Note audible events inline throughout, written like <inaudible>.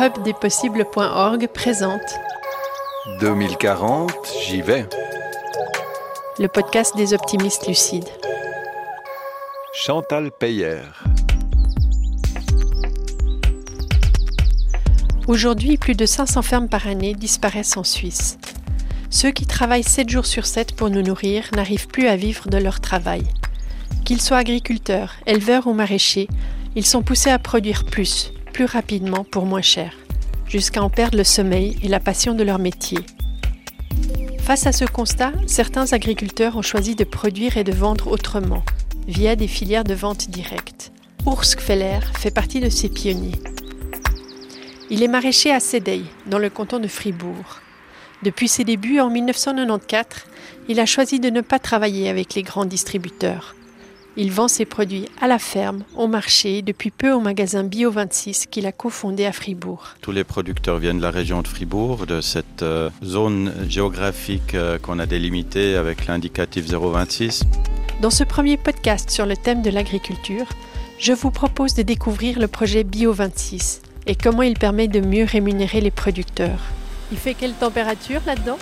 hubdespossibles.org présente 2040, j'y vais. le podcast des optimistes lucides. Chantal Peyer. Aujourd'hui, plus de 500 fermes par année disparaissent en Suisse. Ceux qui travaillent 7 jours sur 7 pour nous nourrir n'arrivent plus à vivre de leur travail. Qu'ils soient agriculteurs, éleveurs ou maraîchers, ils sont poussés à produire plus, plus rapidement pour moins cher, jusqu'à en perdre le sommeil et la passion de leur métier. Face à ce constat, certains agriculteurs ont choisi de produire et de vendre autrement, via des filières de vente directe. Feller fait partie de ces pionniers. Il est maraîcher à Sédeil, dans le canton de Fribourg. Depuis ses débuts en 1994, il a choisi de ne pas travailler avec les grands distributeurs. Il vend ses produits à la ferme, au marché, et depuis peu au magasin Bio 26 qu'il a cofondé à Fribourg. Tous les producteurs viennent de la région de Fribourg, de cette euh, zone géographique euh, qu'on a délimitée avec l'indicatif 026. Dans ce premier podcast sur le thème de l'agriculture, je vous propose de découvrir le projet Bio 26 et comment il permet de mieux rémunérer les producteurs. Il fait quelle température là-dedans?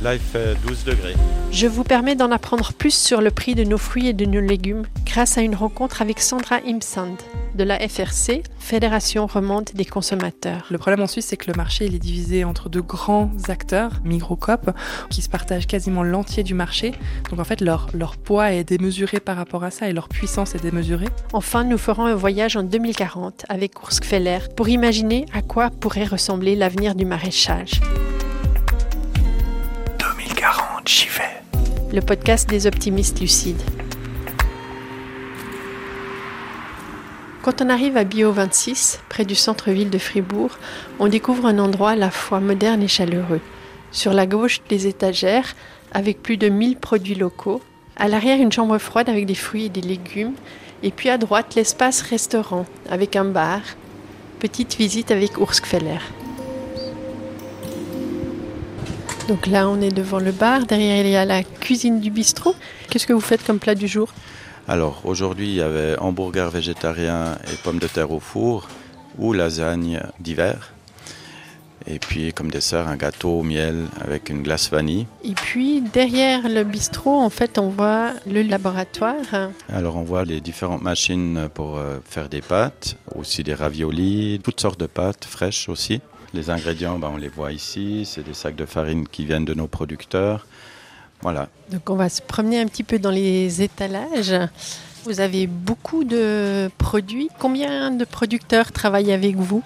Là, il fait 12 degrés. Je vous permets d'en apprendre plus sur le prix de nos fruits et de nos légumes grâce à une rencontre avec Sandra Imsand de la FRC, Fédération romande des consommateurs. Le problème en Suisse, c'est que le marché il est divisé entre de grands acteurs, Migrocop, qui se partagent quasiment l'entier du marché. Donc en fait, leur, leur poids est démesuré par rapport à ça et leur puissance est démesurée. Enfin, nous ferons un voyage en 2040 avec Feller pour imaginer à quoi pourrait ressembler l'avenir du maraîchage. 2040, j'y le podcast des optimistes lucides. Quand on arrive à Bio 26, près du centre-ville de Fribourg, on découvre un endroit à la fois moderne et chaleureux. Sur la gauche, des étagères avec plus de 1000 produits locaux. À l'arrière, une chambre froide avec des fruits et des légumes. Et puis à droite, l'espace restaurant avec un bar. Petite visite avec Urskfeller. Donc là, on est devant le bar. Derrière, il y a la cuisine du bistrot. Qu'est-ce que vous faites comme plat du jour? Alors, aujourd'hui, il y avait hamburger végétarien et pommes de terre au four ou lasagne d'hiver. Et puis, comme dessert, un gâteau au miel avec une glace vanille. Et puis, derrière le bistrot, en fait, on voit le laboratoire. Alors, on voit les différentes machines pour euh, faire des pâtes, aussi des raviolis, toutes sortes de pâtes fraîches aussi. Les ingrédients, ben, on les voit ici. C'est des sacs de farine qui viennent de nos producteurs. Voilà. Donc, on va se promener un petit peu dans les étalages. Vous avez beaucoup de produits. Combien de producteurs travaillent avec vous?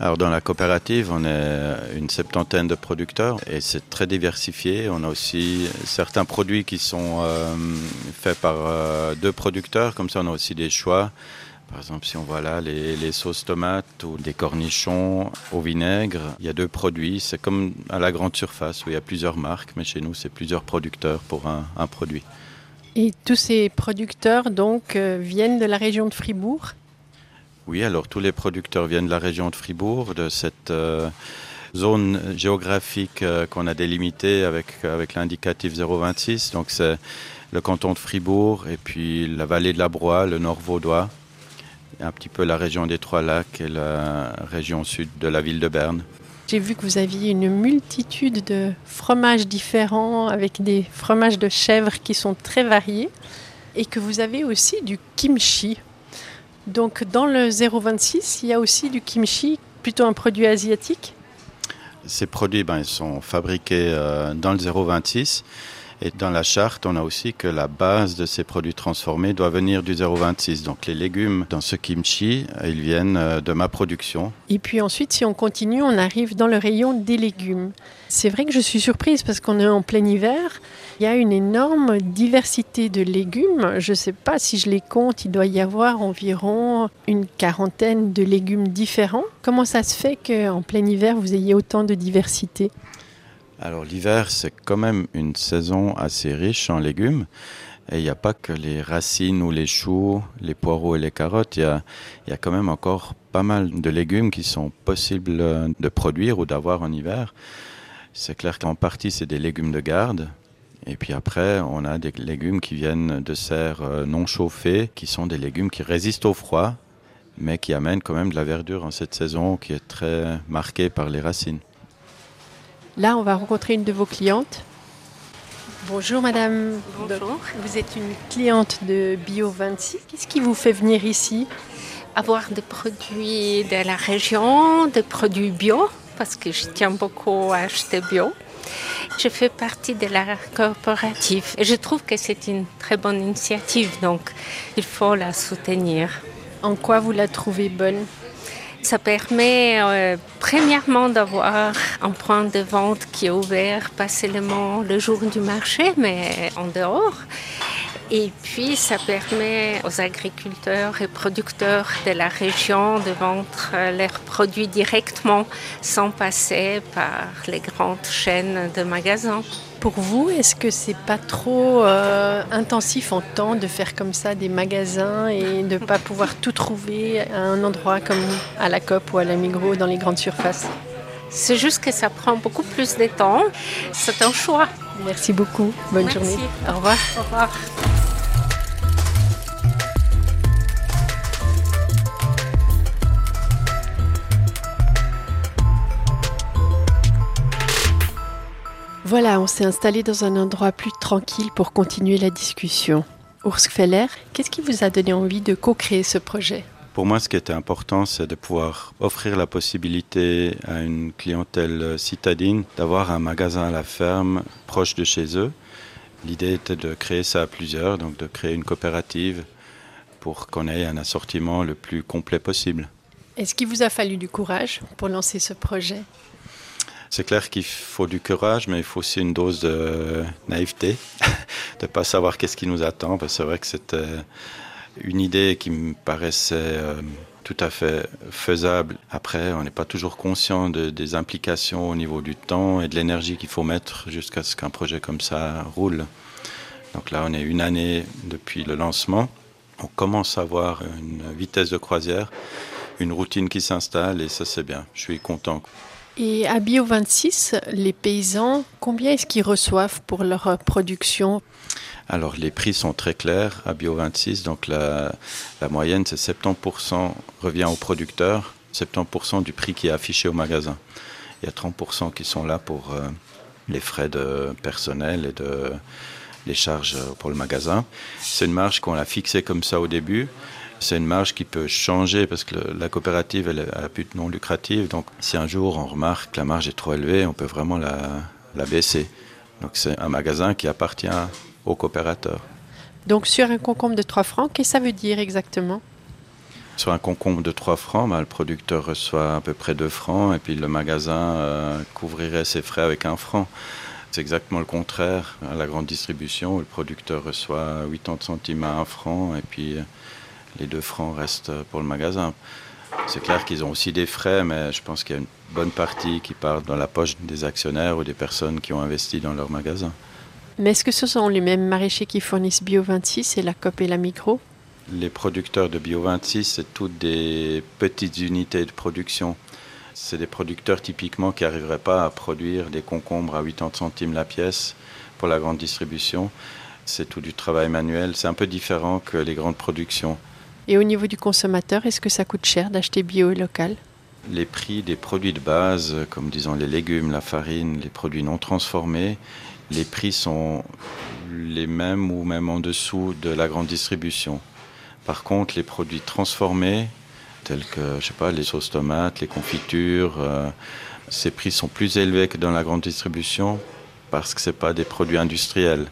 Alors dans la coopérative, on est une septantaine de producteurs et c'est très diversifié. On a aussi certains produits qui sont euh, faits par euh, deux producteurs, comme ça on a aussi des choix. Par exemple, si on voit là les, les sauces tomates ou des cornichons au vinaigre, il y a deux produits. C'est comme à la grande surface où il y a plusieurs marques, mais chez nous c'est plusieurs producteurs pour un, un produit. Et tous ces producteurs, donc, euh, viennent de la région de Fribourg? Oui, alors tous les producteurs viennent de la région de Fribourg, de cette euh, zone géographique euh, qu'on a délimitée avec, avec l'indicatif 026. Donc c'est le canton de Fribourg et puis la vallée de la Broye, le nord vaudois, un petit peu la région des Trois Lacs et la région sud de la ville de Berne. J'ai vu que vous aviez une multitude de fromages différents avec des fromages de chèvre qui sont très variés et que vous avez aussi du kimchi. Donc dans le 026, il y a aussi du kimchi, plutôt un produit asiatique? Ces produits, ben, ils sont fabriqués euh, dans le 026. Et dans la charte, on a aussi que la base de ces produits transformés doit venir du 026. Donc les légumes dans ce kimchi, ils viennent euh, de ma production. Et puis ensuite, si on continue, on arrive dans le rayon des légumes. C'est vrai que je suis surprise parce qu'on est en plein hiver. Il y a une énorme diversité de légumes. Je ne sais pas si je les compte, il doit y avoir environ une quarantaine de légumes différents. Comment ça se fait qu'en plein hiver, vous ayez autant de diversité? Alors l'hiver, c'est quand même une saison assez riche en légumes. Et il n'y a pas que les racines ou les choux, les poireaux et les carottes. Il y a, quand même encore pas mal de légumes qui sont possibles euh, de produire ou d'avoir en hiver. C'est clair qu'en partie, c'est des légumes de garde. Et puis après, on a des légumes qui viennent de serres euh, non chauffées, qui sont des légumes qui résistent au froid mais qui amène quand même de la verdure en cette saison qui est très marquée par les racines. Là, on va rencontrer une de vos clientes. Bonjour madame. Bonjour. Vous êtes une cliente de Bio 26. Qu'est-ce qui vous fait venir ici? Avoir des produits de la région, des produits bio, parce que je tiens beaucoup à acheter bio. Je fais partie de la coopérative et je trouve que c'est une très bonne initiative, donc il faut la soutenir. En quoi vous la trouvez bonne? Ça permet euh, premièrement d'avoir un point de vente qui est ouvert pas seulement le jour du marché, mais en dehors. Et puis, ça permet aux agriculteurs et producteurs de la région de vendre leurs produits directement sans passer par les grandes chaînes de magasins. Pour vous, est-ce que c'est pas trop euh, intensif en temps de faire comme ça des magasins et de ne pas pouvoir tout trouver à un endroit comme à la COP ou à la Migros dans les grandes surfaces? C'est juste que ça prend beaucoup plus de temps. C'est un choix. Merci beaucoup. Bonne Merci. journée. Au revoir. Au revoir. Voilà, on s'est installé dans un endroit plus tranquille pour continuer la discussion. Urs Feller, qu'est-ce qui vous a donné envie de co-créer ce projet? Pour moi, ce qui était important, c'est de pouvoir offrir la possibilité à une clientèle citadine d'avoir un magasin à la ferme proche de chez eux. L'idée était de créer ça à plusieurs, donc de créer une coopérative pour qu'on ait un assortiment le plus complet possible. Est-ce qu'il vous a fallu du courage pour lancer ce projet? C'est clair qu'il faut du courage, mais il faut aussi une dose de naïveté, <laughs> de ne pas savoir qu'est-ce qui nous attend. C'est vrai que c'était une idée qui me paraissait euh, tout à fait faisable. Après, on n'est pas toujours conscient de- des implications au niveau du temps et de l'énergie qu'il faut mettre jusqu'à ce qu'un projet comme ça roule. Donc là, on est une année depuis le lancement. On commence à avoir une vitesse de croisière, une routine qui s'installe et ça c'est bien. Je suis content. Et à Bio 26, les paysans, combien est-ce qu'ils reçoivent pour leur euh, production? Alors les prix sont très clairs à Bio 26, donc la, la moyenne c'est 70% revient au producteur, 70% du prix qui est affiché au magasin. Il y a 30% qui sont là pour euh, les frais de personnel et de les charges pour le magasin. C'est une marge qu'on a fixée comme ça au début. C'est une marge qui peut changer parce que le- la coopérative elle est à but non lucratif. Donc si un jour on remarque que la marge est trop élevée, on peut vraiment la, la baisser. Donc c'est un magasin qui appartient au coopérateur. Donc sur un concombre de 3 francs, qu'est-ce que ça veut dire exactement? Sur un concombre de 3 francs, bah, le producteur reçoit à peu près 2 francs et puis le magasin euh, couvrirait ses frais avec un franc. C'est exactement le contraire à la grande distribution où le producteur reçoit 80 centimes à 1 franc et puis les 2 francs restent pour le magasin. C'est clair qu'ils ont aussi des frais, mais je pense qu'il y a une bonne partie qui part dans la poche des actionnaires ou des personnes qui ont investi dans leur magasin. Mais est-ce que ce sont les mêmes maraîchers qui fournissent Bio 26 et la COP et la Micro? Les producteurs de Bio 26, c'est toutes des petites unités de production. C'est des producteurs typiquement qui n'arriveraient pas à produire des concombres à 80 centimes la pièce pour la grande distribution. C'est tout du travail manuel. C'est un peu différent que les grandes productions. Et au niveau du consommateur, est-ce que ça coûte cher d'acheter bio et local? Les prix des produits de base, comme disons les légumes, la farine, les produits non transformés, les prix sont les mêmes ou même en dessous de la grande distribution. Par contre, les produits transformés, tels que je sais pas, les sauces tomates, les confitures, euh, ces prix sont plus élevés que dans la grande distribution parce que c'est pas des produits industriels.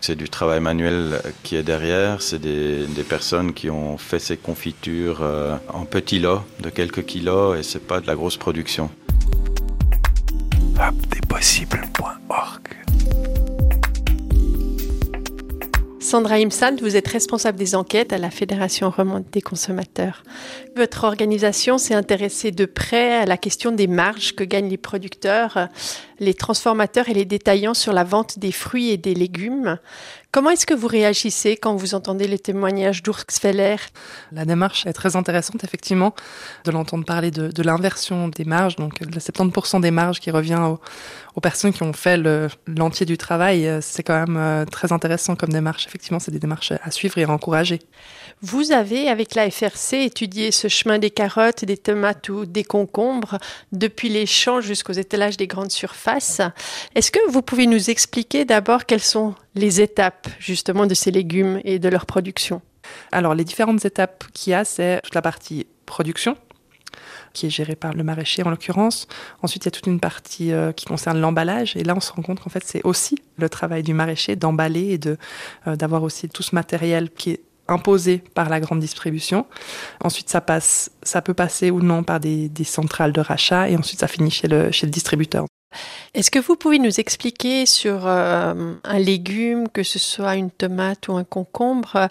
C'est du travail manuel qui est derrière. C'est des, personnes qui ont fait ces confitures euh, en petits lots de quelques kilos et c'est pas de la grosse production. Hubdespossibles.org Sandra Imsand, vous êtes responsable des enquêtes à la Fédération romande des consommateurs. Votre organisation s'est intéressée de près à la question des marges que gagnent les producteurs, les transformateurs et les détaillants sur la vente des fruits et des légumes. Comment est-ce que vous réagissez quand vous entendez les témoignages d'Urksfeller La démarche est très intéressante, effectivement, de l'entendre parler de, de l'inversion des marges, donc le 70% des marges qui revient aux, aux personnes qui ont fait l'entier du travail. Euh, c'est quand même euh, très intéressant comme démarche. Effectivement, c'est des démarches à suivre et à encourager. Vous avez, avec la FRC, étudié ce chemin des carottes, des tomates ou des concombres depuis les champs jusqu'aux étalages des grandes surfaces. Est-ce que vous pouvez nous expliquer d'abord quelles sont les justement de ces légumes et de leur production Alors, les différentes étapes qu'il y a, c'est toute la partie production, qui est gérée par le maraîcher en l'occurrence. Ensuite, il y a toute une partie euh, qui concerne l'emballage. Et là, on se rend compte qu'en fait, c'est aussi le travail du maraîcher d'emballer et de euh, d'avoir aussi tout ce matériel qui est imposé par la grande distribution. Ensuite, ça passe, ça peut passer ou non par des, centrales de rachat et ensuite ça finit chez le distributeur. Est-ce que vous pouvez nous expliquer sur euh, un légume, que ce soit une tomate ou un concombre,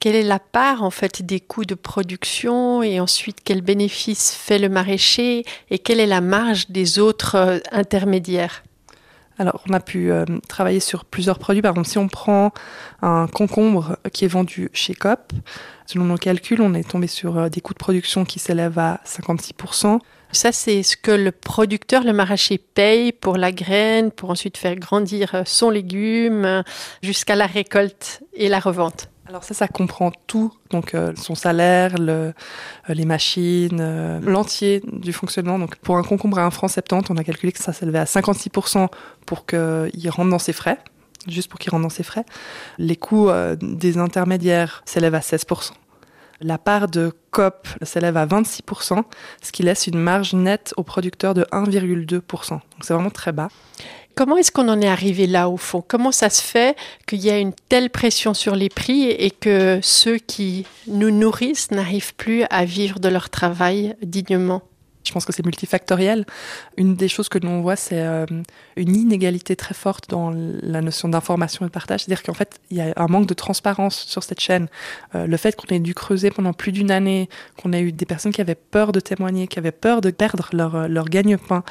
quelle est la part en fait des coûts de production et ensuite quel bénéfice fait le maraîcher et quelle est la marge des autres euh, intermédiaires? Alors, on a pu euh, travailler sur plusieurs produits. Par exemple, si on prend un concombre qui est vendu chez COP, selon nos calculs, on est tombé sur euh, des coûts de production qui s'élèvent à 56%. Ça, c'est ce que le producteur, le maraîcher, paye pour la graine, pour ensuite faire grandir son légume jusqu'à la récolte et la revente. Alors ça, ça comprend tout, donc euh, son salaire, le, euh, les machines, euh, l'entier du fonctionnement. Donc pour un concombre à 1 franc 70, on a calculé que ça s'élevait à 56% pour qu'il rentre dans ses frais, juste pour qu'il rentre dans ses frais. Les coûts des intermédiaires s'élèvent à 16%. La part de COP s'élève à 26%, ce qui laisse une marge nette au producteur de 1,2%. Donc c'est vraiment très bas. Comment est-ce qu'on en est arrivé là au fond? Comment ça se fait qu'il y a une telle pression sur les prix et que ceux qui nous nourrissent n'arrivent plus à vivre de leur travail dignement? Je pense que c'est multifactoriel. Une des choses que nous on voit, c'est euh, une inégalité très forte dans la notion d'information et de partage. C'est-à-dire qu'en fait, il y a un manque de transparence sur cette chaîne. Euh, le fait qu'on ait dû creuser pendant plus d'une année, qu'on ait eu des personnes qui avaient peur de témoigner, qui avaient peur de perdre leur, euh, leur gagne-pain,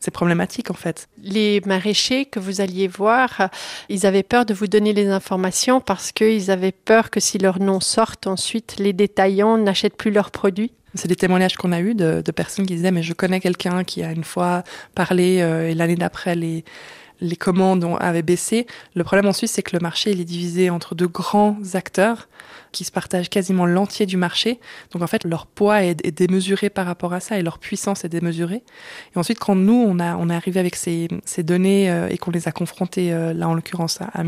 c'est problématique en fait. Les maraîchers que vous alliez voir, ils avaient peur de vous donner les informations parce qu'ils avaient peur que si leur nom sorte ensuite, les détaillants n'achètent plus leurs produits. C'est des témoignages qu'on a eus de, de, personnes qui disaient mais je connais quelqu'un qui a une fois parlé euh, et l'année d'après les les commandes avaient baissé. Le problème en Suisse, c'est que le marché il est divisé entre deux grands acteurs qui se partagent quasiment l'entier du marché. Donc en fait, leur poids est, démesuré par rapport à ça et leur puissance est démesurée. Et ensuite, quand nous, on, a, on est arrivé avec ces, ces données euh, et qu'on les a confrontées, euh, là en l'occurrence à, à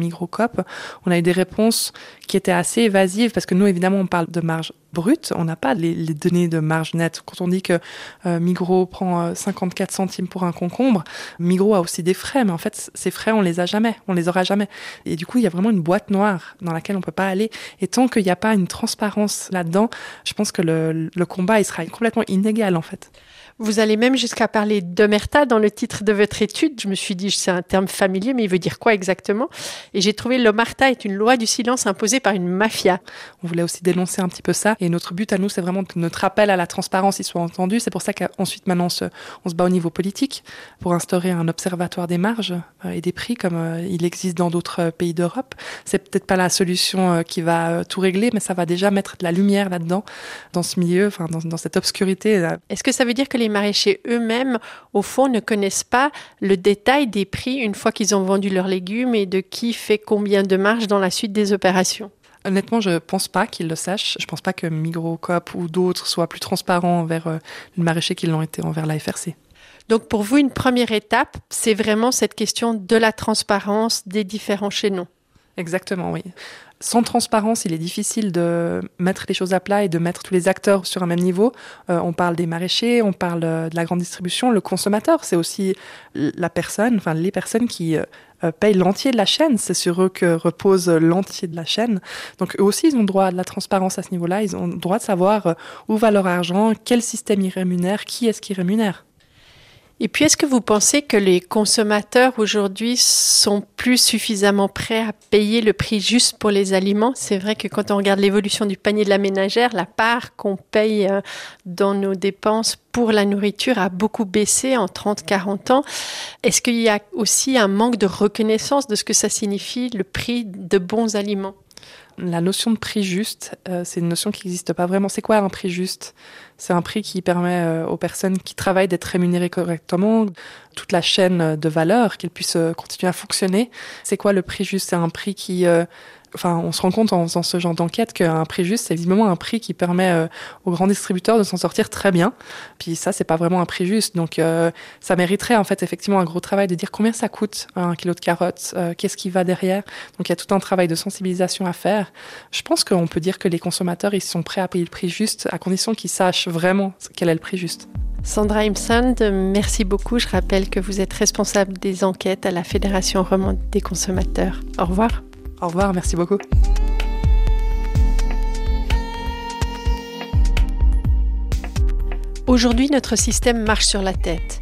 on a eu des réponses qui étaient assez évasives parce que nous, évidemment, on parle de marge brute, on n'a pas les, données de marge nette. Quand on dit que euh, Migros prend 54 centimes pour un concombre, Migros a aussi des frais, mais en fait, ces frais, on les a jamais, on les aura jamais. Et du coup, il y a vraiment une boîte noire dans laquelle on peut pas aller. Et tant qu'il n'y a pas une transparence là-dedans, je pense que le, combat, sera complètement inégal, en fait. Vous allez même jusqu'à parler d'omerta dans le titre de votre étude. Je me suis dit, c'est un terme familier, mais il veut dire quoi exactement? Et j'ai trouvé l'omerta est une loi du silence imposée par une mafia. On voulait aussi dénoncer un petit peu ça. Et notre but à nous, c'est vraiment que notre appel à la transparence y soit entendu. C'est pour ça qu'ensuite, maintenant, on se, on se bat au niveau politique pour instaurer un observatoire des marges euh, et des prix comme euh, il existe dans d'autres euh, pays d'Europe. C'est peut-être pas la solution qui va tout régler, mais ça va déjà mettre de la lumière là-dedans, dans ce milieu, enfin, dans, dans cette obscurité. Est-ce que ça veut dire que les les maraîchers eux-mêmes, au fond, ne connaissent pas le détail des prix une fois qu'ils ont vendu leurs légumes et de qui fait combien de marge dans la suite des opérations. Honnêtement, je pense pas qu'ils le sachent. Je pense pas que Migros, Coop ou d'autres soient plus transparents envers euh, les maraîchers qu'ils l'ont été envers la FRC. Donc pour vous, une première étape, c'est vraiment cette question de la transparence des différents chaînons. Exactement, oui sans transparence, il est difficile de mettre les choses à plat et de mettre tous les acteurs sur un même niveau. Euh, on parle des maraîchers, on parle euh, de la grande distribution, le consommateur, c'est aussi la personne, enfin les personnes qui euh, payent l'entier de la chaîne. C'est sur eux que repose l'entier de la chaîne. Donc eux aussi, ils ont droit à de la transparence à ce niveau-là. Ils ont droit de savoir où va leur argent, quel système ils rémunèrent, qui est-ce qui rémunère. Et puis, est-ce que vous pensez que les consommateurs aujourd'hui sont plus suffisamment prêts à payer le prix juste pour les aliments? C'est vrai que quand on regarde l'évolution du panier de la ménagère, la part qu'on paye euh, dans nos dépenses pour la nourriture a beaucoup baissé en 30-40 ans. Est-ce qu'il y a aussi un manque de reconnaissance de ce que ça signifie le prix de bons aliments? La notion de prix juste, euh, c'est une notion qui n'existe pas vraiment. C'est quoi un prix juste? C'est un prix qui permet euh, aux personnes qui travaillent d'être rémunérées correctement, toute la chaîne de valeur, qu'elles puissent euh, continuer à fonctionner. C'est quoi le prix juste? C'est un prix qui enfin, on se rend compte en faisant ce genre d'enquête qu'un prix juste, c'est visiblement un prix qui permet euh, aux grands distributeurs de s'en sortir très bien. Puis ça, c'est pas vraiment un prix juste. Donc, euh, ça mériterait en fait effectivement un gros travail de dire combien ça coûte un kilo de carottes, euh, qu'est-ce qui va derrière. Donc, il y a tout un travail de sensibilisation à faire. Je pense qu'on peut dire que les consommateurs, ils sont prêts à payer le prix juste à condition qu'ils sachent vraiment quel est le prix juste. Sandra Imsand, merci beaucoup. Je rappelle que vous êtes responsable des enquêtes à la Fédération romande des consommateurs. Au revoir. Au revoir, merci beaucoup. Aujourd'hui, notre système marche sur la tête.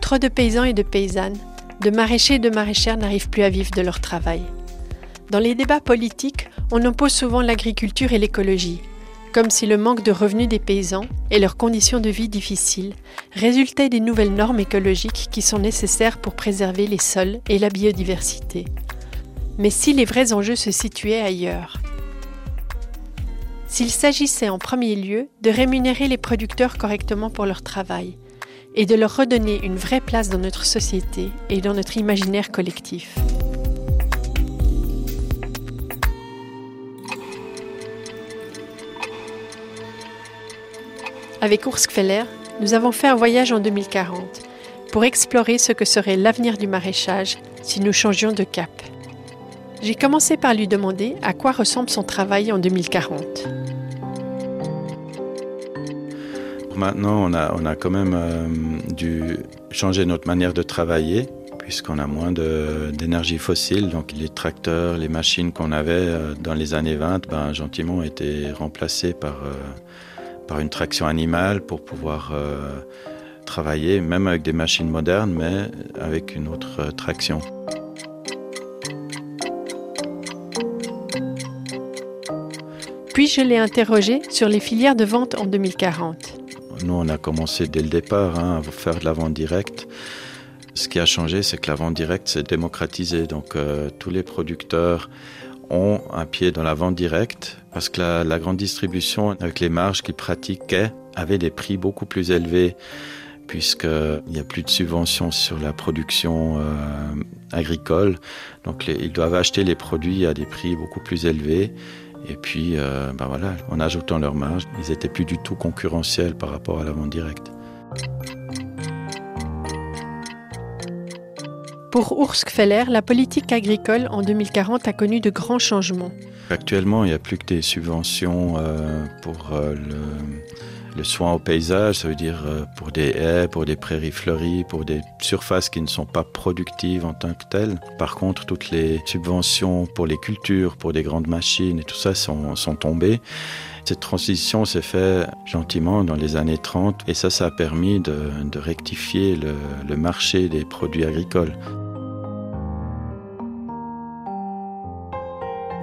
Trop de paysans et de paysannes, de maraîchers et de maraîchères n'arrivent plus à vivre de leur travail. Dans les débats politiques, on oppose souvent l'agriculture et l'écologie, comme si le manque de revenus des paysans et leurs conditions de vie difficiles résultaient des nouvelles normes écologiques qui sont nécessaires pour préserver les sols et la biodiversité mais si les vrais enjeux se situaient ailleurs. S'il s'agissait en premier lieu de rémunérer les producteurs correctement pour leur travail et de leur redonner une vraie place dans notre société et dans notre imaginaire collectif. Avec Feller, nous avons fait un voyage en 2040 pour explorer ce que serait l'avenir du maraîchage si nous changions de cap. J'ai commencé par lui demander à quoi ressemble son travail en 2040. Maintenant, on a, quand même euh, dû changer notre manière de travailler puisqu'on a moins d'énergie fossile. Donc les tracteurs, les machines qu'on avait euh, dans les années 20, ben, gentiment ont été remplacés par, euh, par une traction animale pour pouvoir travailler, même avec des machines modernes, mais avec une autre traction. Puis je l'ai interrogé sur les filières de vente en 2040. Nous, on a commencé dès le départ hein, à faire de la vente directe. Ce qui a changé, c'est que la vente directe s'est démocratisée. Donc euh, tous les producteurs ont un pied dans la vente directe parce que la, grande distribution, avec les marges qu'ils pratiquaient, avait des prix beaucoup plus élevés puisqu'il n'y a plus de subventions sur la production euh, agricole. Donc ils doivent acheter les produits à des prix beaucoup plus élevés. Et puis, euh, ben voilà, en ajoutant leur marge, ils n'étaient plus du tout concurrentiels par rapport à la vente directe. Pour Feller, la politique agricole en 2040 a connu de grands changements. Actuellement, il n'y a plus que des subventions euh, pour euh, le soin au paysage, ça veut dire euh, pour des haies, pour des prairies fleuries, pour des surfaces qui ne sont pas productives en tant que telles. Par contre, toutes les subventions pour les cultures, pour des grandes machines et tout ça sont, tombées. Cette transition s'est faite gentiment dans les années 30 et ça, ça a permis de, rectifier le marché des produits agricoles.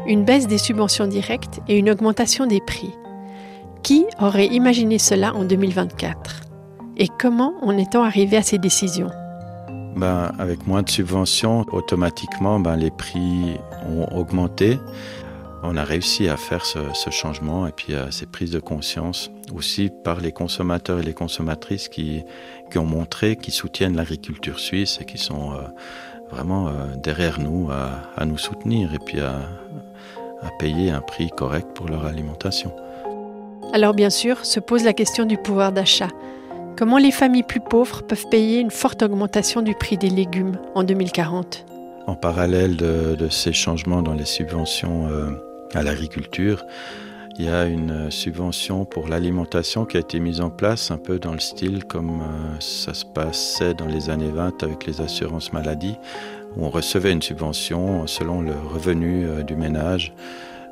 Une baisse des subventions directes et une augmentation des prix. Qui aurait imaginé cela en 2024 Et comment en est-on arrivé à ces décisions? Ben, Avec moins de subventions, automatiquement, ben, les prix ont augmenté. On a réussi à faire ce, changement et puis à ces prises de conscience aussi par les consommateurs et les consommatrices qui, qui ont montré qu'ils soutiennent l'agriculture suisse et qui sont euh, vraiment euh, derrière nous à, à, nous soutenir et puis à, à payer un prix correct pour leur alimentation. Alors bien sûr, se pose la question du pouvoir d'achat. Comment les familles plus pauvres peuvent payer une forte augmentation du prix des légumes en 2040 En parallèle de, ces changements dans les subventions euh, à l'agriculture, il y a une subvention pour l'alimentation qui a été mise en place un peu dans le style comme euh, ça se passait dans les années 20 avec les assurances maladie, où on recevait une subvention selon le revenu euh, du ménage.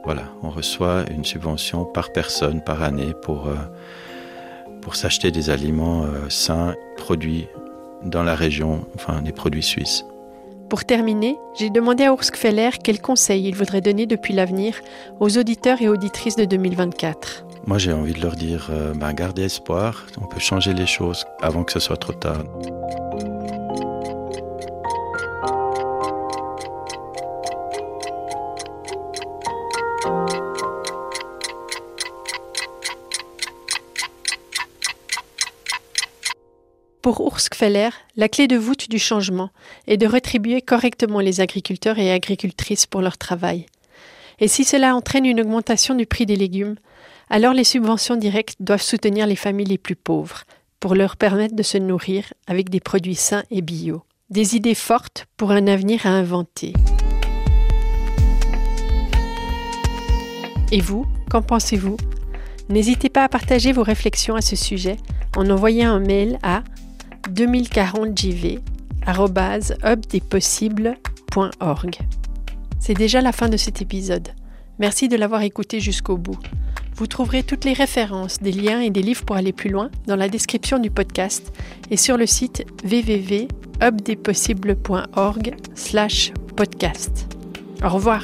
Voilà, on reçoit une subvention par personne par année pour, euh, pour s'acheter des aliments euh, sains, produits dans la région, enfin des produits suisses. Pour terminer, j'ai demandé à Feller quels conseils il voudrait donner depuis l'avenir aux auditeurs et auditrices de 2024. Moi, j'ai envie de leur dire, euh, ben, gardez espoir, on peut changer les choses avant que ce soit trop tard. Pour Urskfeller, la clé de voûte du changement est de rétribuer correctement les agriculteurs et agricultrices pour leur travail. Et si cela entraîne une augmentation du prix des légumes, alors les subventions directes doivent soutenir les familles les plus pauvres pour leur permettre de se nourrir avec des produits sains et bio. Des idées fortes pour un avenir à inventer. Et vous, qu'en pensez-vous? N'hésitez pas à partager vos réflexions à ce sujet en envoyant un mail à 2040jv.hubdespossibles.org. C'est déjà la fin de cet épisode. Merci de l'avoir écouté jusqu'au bout. Vous trouverez toutes les références, des liens et des livres pour aller plus loin dans la description du podcast et sur le site www.hubdespossibles.org/podcast. Au revoir.